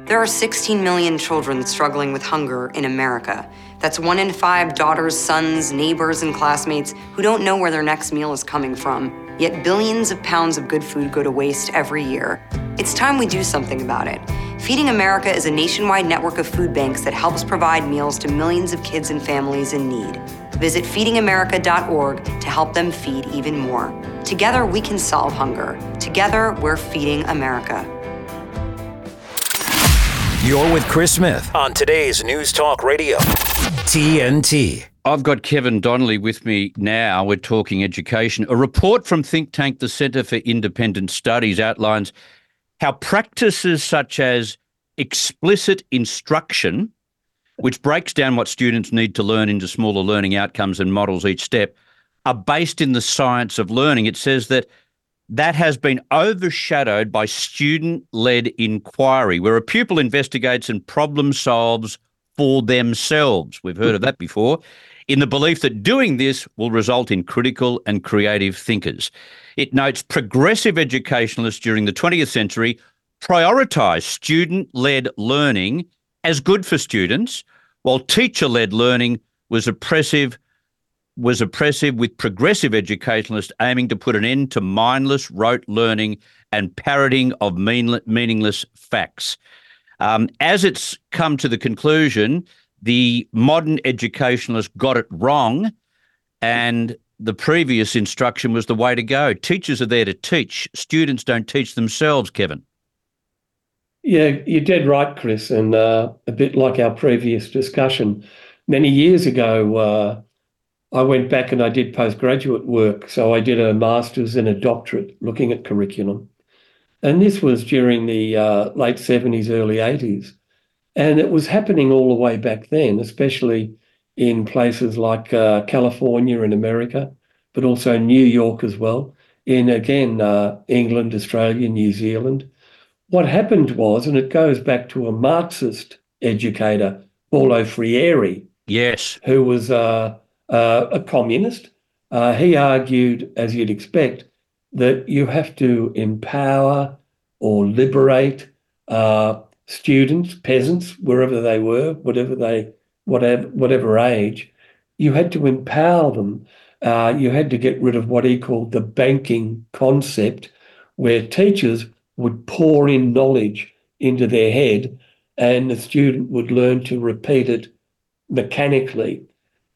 There are 16 million children struggling with hunger in America. That's one in five daughters, sons, neighbors, and classmates who don't know where their next meal is coming from. Yet billions of pounds of good food go to waste every year. It's time we do something about it. Feeding America is a nationwide network of food banks that helps provide meals to millions of kids and families in need. Visit feedingamerica.org to help them feed even more. Together, we can solve hunger. Together, we're feeding America. You're with Chris Smith on today's News Talk Radio, TNT. I've got Kevin Donnelly with me now. We're talking education. A report from think tank the Centre for Independent Studies outlines how practices such as explicit instruction, which breaks down what students need to learn into smaller learning outcomes and models each step, are based in the science of learning. It says that that has been overshadowed by student led inquiry, where a pupil investigates and problem solves for themselves. We've heard of that before, in the belief that doing this will result in critical and creative thinkers. It notes progressive educationalists during the 20th century prioritize student led learning as good for students, while teacher led learning was oppressive. Was oppressive with progressive educationalists aiming to put an end to mindless rote learning and parroting of mean, meaningless facts. Um, as it's come to the conclusion, the modern educationalists got it wrong, and the previous instruction was the way to go. Teachers are there to teach, students don't teach themselves, Kevin. Yeah, you're dead right, Chris. And uh, a bit like our previous discussion, many years ago, uh, I went back and I did postgraduate work. So I did a master's and a doctorate looking at curriculum. And this was during the uh, late 70s, early 80s. And it was happening all the way back then, especially in places like uh, California in America, but also New York as well, in again, uh, England, Australia, New Zealand. What happened was, and it goes back to a Marxist educator, Paulo Freire. Yes. Who was uh, uh, a communist. Uh, he argued, as you'd expect, that you have to empower or liberate uh, students, peasants, wherever they were, whatever they, whatever, whatever age, you had to empower them. Uh, you had to get rid of what he called the banking concept, where teachers would pour in knowledge into their head and the student would learn to repeat it mechanically.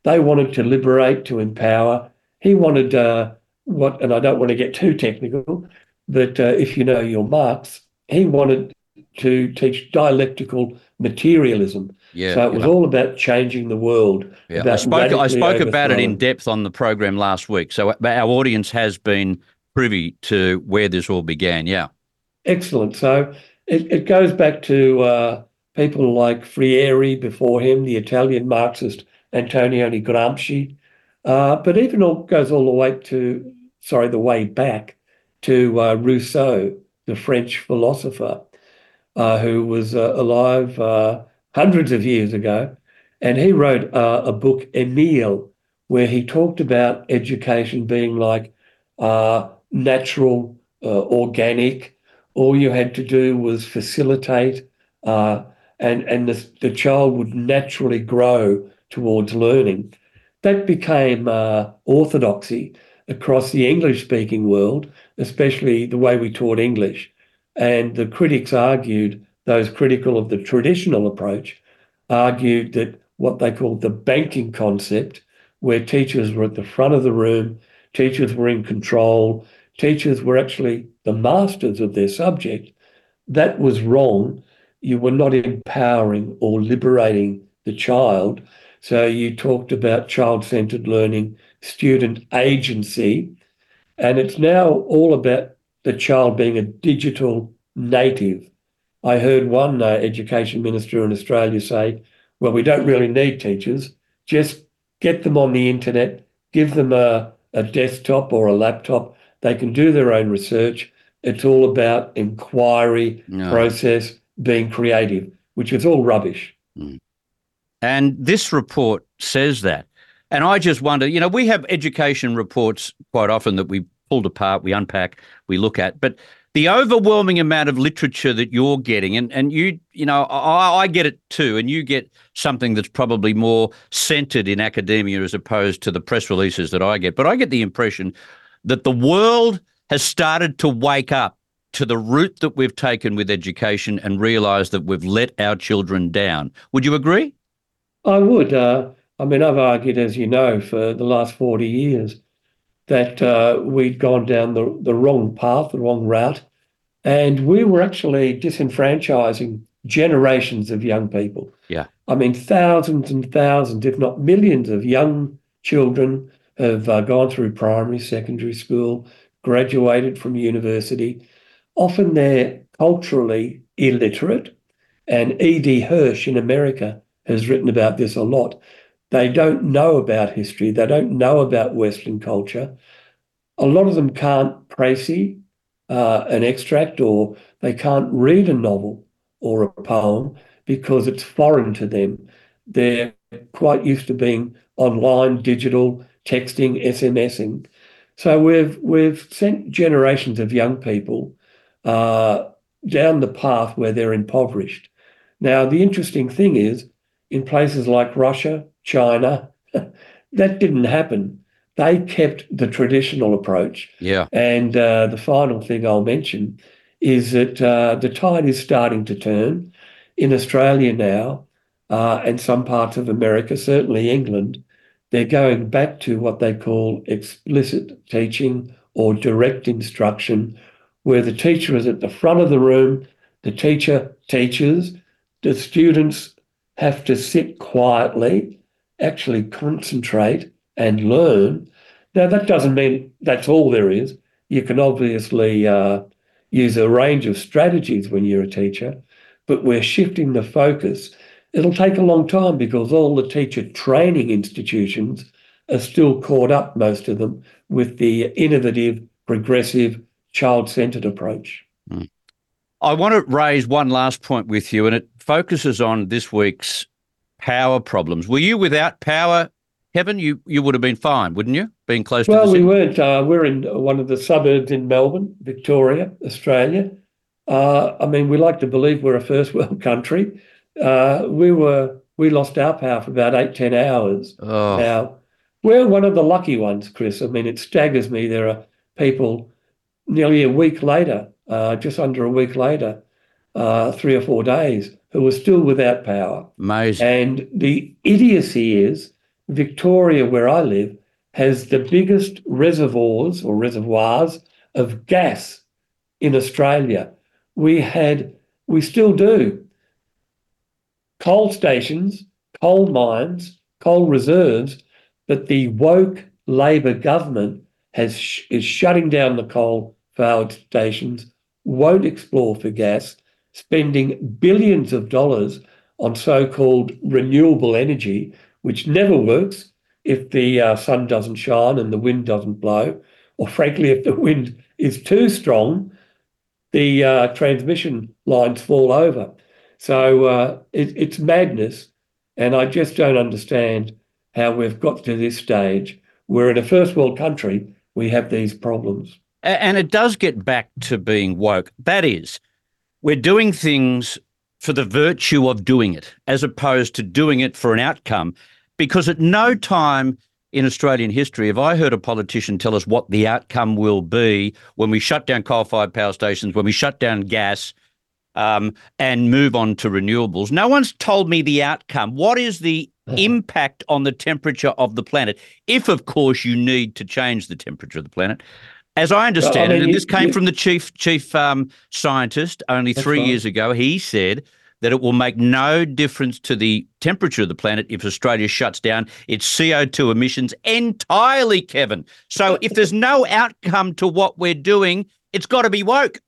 They wanted to liberate, to empower. He wanted uh, what, and I don't want to get too technical, but uh, if you know your Marx, he wanted to teach dialectical materialism. Yeah, so it was yeah. all about changing the world. Yeah, I spoke. I spoke about it in depth on the program last week. So our audience has been privy to where this all began. Yeah. Excellent. So it, it goes back to uh, people like Freire before him, the Italian Marxist Antonio Gramsci, uh, but even all goes all the way to sorry the way back to uh, Rousseau, the French philosopher, uh, who was uh, alive uh, hundreds of years ago, and he wrote a book Emile, where he talked about education being like natural, organic. All you had to do was facilitate, and and the, the child would naturally grow towards learning. That became uh, orthodoxy across the English speaking world, especially the way we taught English. And the critics argued, those critical of the traditional approach, argued that what they called the banking concept, where teachers were at the front of the room, teachers were in control, teachers were actually the masters of their subject, that was wrong. You were not empowering or liberating the child. So you talked about child centered learning, student agency, and it's now all about the child being a digital native. I heard one uh, education minister in Australia say, well, we don't really need teachers, just get them on the internet, give them a, a desktop or a laptop, they can do their own research. It's all about inquiry, No. process, being creative, which is all rubbish. And this report says that. And I just wonder, you know, we have education reports quite often that we pulled apart, we unpack, we look at, but the overwhelming amount of literature that you're getting, and, and you, you know, I, I get it too, and you get something that's probably more centered in academia as opposed to the press releases that I get. But I get the impression that the world has started to wake up to the route that we've taken with education and realize that we've let our children down. Would you agree? I would. Uh, I mean, I've argued, as you know, for the last 40 years that uh, we'd gone down the, the wrong path, the wrong route, and we were actually disenfranchising generations of young people. Yeah. I mean, thousands and thousands, if not millions, of young children have uh, gone through primary, secondary school, graduated from university. Often they're culturally illiterate. And E.D. Hirsch in America has written about this a lot. They don't know about history, they don't know about Western culture. A lot of them can't précis uh, an extract or they can't read a novel or a poem because it's foreign to them. They're quite used to being online, digital, texting, SMSing. So we've we've sent generations of young people uh, down the path where they're impoverished. Now, the interesting thing is, in places like Russia, China, that didn't happen. They kept the traditional approach. Yeah. And uh, the final thing I'll mention is that uh, the tide is starting to turn in Australia now uh, and some parts of America, certainly England. They're going back to what they call explicit teaching or direct instruction, where the teacher is at the front of the room, the teacher teaches, the students have to sit quietly, actually concentrate and learn. Now, that doesn't mean that's all there is. You can obviously uh, use a range of strategies when you're a teacher, but we're shifting the focus. It'll take a long time because all the teacher training institutions are still caught up, most of them, with the innovative, progressive, child centered approach. Mm. I want to raise one last point with you, and it focuses on this week's power problems. Were you without power, Kevin? You you would have been fine, wouldn't you? Being close well, to Well, we weren't. Uh, we're in one of the suburbs in Melbourne, Victoria, Australia. Uh, I mean, we like to believe we're a first world country. Uh, we were we lost our power for about eight ten hours. Oh. Now we're one of the lucky ones, Chris. I mean, it staggers me. There are people nearly a week later, uh, just under a week later, uh, three or four days, who are still without power. Amazing. And the idiocy is Victoria, where I live, has the biggest reservoirs or reservoirs of gas in Australia. We had, we still do, coal stations, coal mines, coal reserves, but the woke Labor government has is shutting down the coal fired stations, won't explore for gas, spending billions of dollars on so-called renewable energy, which never works if the uh, sun doesn't shine and the wind doesn't blow, or frankly, if the wind is too strong, the uh, transmission lines fall over. So uh, it, it's madness, and I just don't understand how we've got to this stage where in a first world country we have these problems. And it does get back to being woke. That is, we're doing things for the virtue of doing it, as opposed to doing it for an outcome. Because at no time in Australian history have I heard a politician tell us what the outcome will be when we shut down coal fired power stations, when we shut down gas, um, and move on to renewables. No one's told me the outcome. What is the impact on the temperature of the planet? If, of course, you need to change the temperature of the planet. As I understand well, I mean, it, and you, this came you, from the chief chief um, scientist only three right. years ago. He said that it will make no difference to the temperature of the planet if Australia shuts down its CO2 emissions entirely, Kevin. So if there's no outcome to what we're doing, it's got to be woke.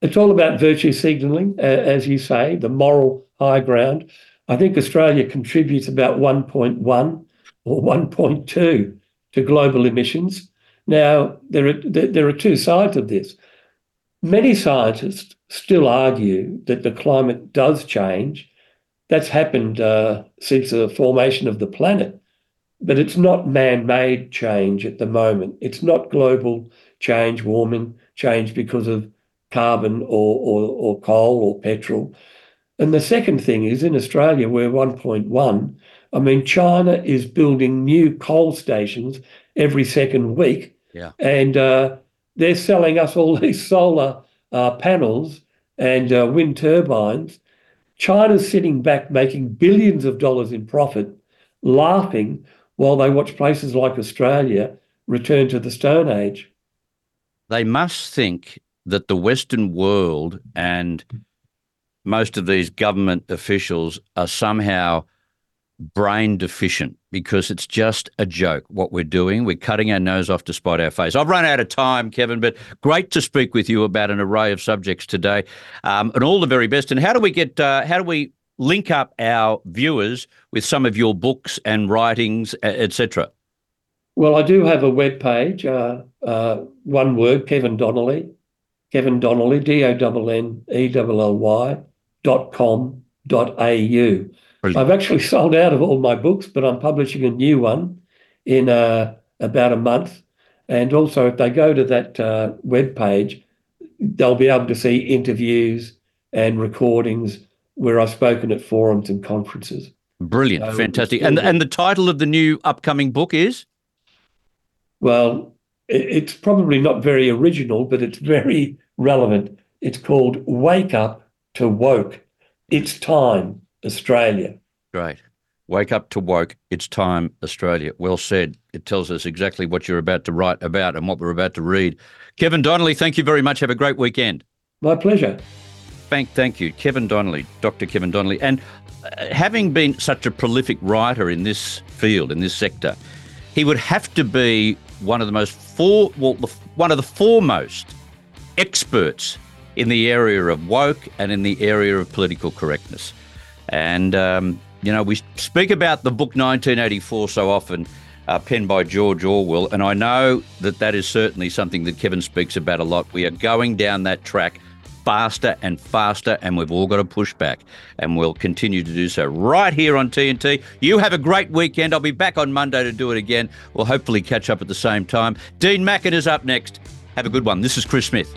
It's all about virtue signalling, uh, as you say, the moral high ground. I think Australia contributes about 1.1 or 1.2 to global emissions. Now, there are, there are two sides of this. Many scientists still argue that the climate does change. That's happened uh, since the formation of the planet, but it's not man made change at the moment. It's not global change, warming change because of carbon or, or, or coal or petrol. And the second thing is in Australia, we're 1.1. I mean, China is building new coal stations every second week yeah. And uh, they're selling us all these solar uh, panels and uh, wind turbines. China's sitting back making billions of dollars in profit, laughing while they watch places like Australia return to the Stone Age. They must think that the Western world and most of these government officials are somehow brain deficient because it's just a joke what we're doing. We're cutting our nose off to spite our face. I've run out of time, Kevin, but great to speak with you about an array of subjects today, um, and all the very best. And how do we get? Uh, how do we link up our viewers with some of your books and writings, etc.? Well, I do have a web page. Uh, uh, one word, Kevin Donnelly, Kevin Donnelly, D O N N E L L Y dot com dot au. Brilliant. I've actually sold out of all my books, but I'm publishing a new one in uh, about a month. And also, if they go to that uh, web page, they'll be able to see interviews and recordings where I've spoken at forums and conferences. Brilliant, so fantastic. And and the title of the new upcoming book is? Well, it's probably not very original, but it's very relevant. It's called Wake Up to Woke. It's time, Australia. Great. Wake up to woke. It's time, Australia. Well said. It tells us exactly what you're about to write about and what we're about to read. Kevin Donnelly, thank you very much. Have a great weekend. My pleasure. Thank, thank you, Kevin Donnelly, Dr. Kevin Donnelly. And uh, having been such a prolific writer in this field, in this sector, he would have to be one of the most for, well, the, one of the foremost experts in the area of woke and in the area of political correctness. And, um, you know, we speak about the book 1984 so often, uh, penned by George Orwell, and I know that that is certainly something that Kevin speaks about a lot. We are going down that track faster and faster, and we've all got to push back, and we'll continue to do so right here on TNT. You have a great weekend. I'll be back on Monday to do it again. We'll hopefully catch up at the same time. Dean Mackin is up next. Have a good one. This is Chris Smith.